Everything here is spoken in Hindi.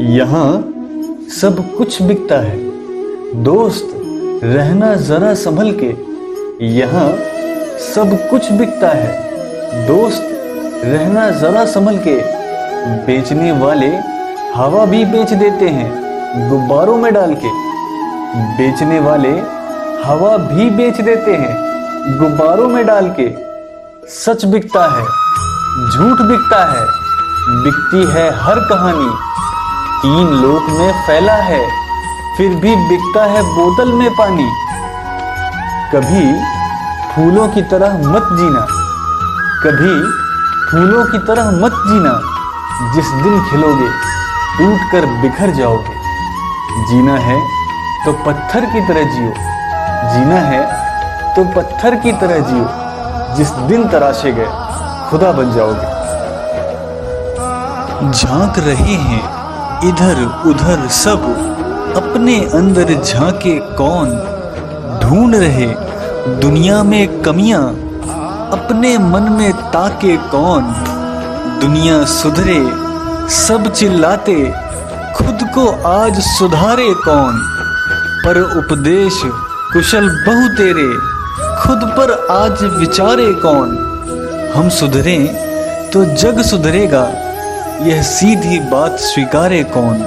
यहाँ सब कुछ बिकता है। दोस्त, रहना जरा संभल के। यहाँ सब कुछ बिकता है। दोस्त, रहना जरा संभल के। बेचने वाले हवा भी बेच देते हैं, गुब्बारों में डाल के। बेचने वाले हवा भी बेच देते हैं, गुब्बारों में डाल के। सच बिकता है। झूठ बिकता है। बिकती है हर कहानी। तीन लोक में फैला है, फिर भी बिकता है बोतल में पानी। कभी फूलों की तरह मत जीना। कभी फूलों की तरह मत जीना, जिस दिन खिलोगे, टूट कर बिखर जाओगे। जीना है तो पत्थर की तरह जियो। जीना है तो पत्थर की तरह जियो, जिस दिन तराशे गए। खुदा बन जाओगे। झाँक रहे हैं इधर उधर सब, अपने अंदर झांके कौन? ढूंढ रहे दुनिया में कमियाँ, अपने मन में ताके कौन? दुनिया सुधरे, सब चिल्लाते, खुद को आज सुधारे कौन? पर उपदेश कुशल बहु तेरे, खुद पर आज विचारे कौन? हम सुधरें तो जग सुधरेगा यह सीधी बात स्वीकारे कौन?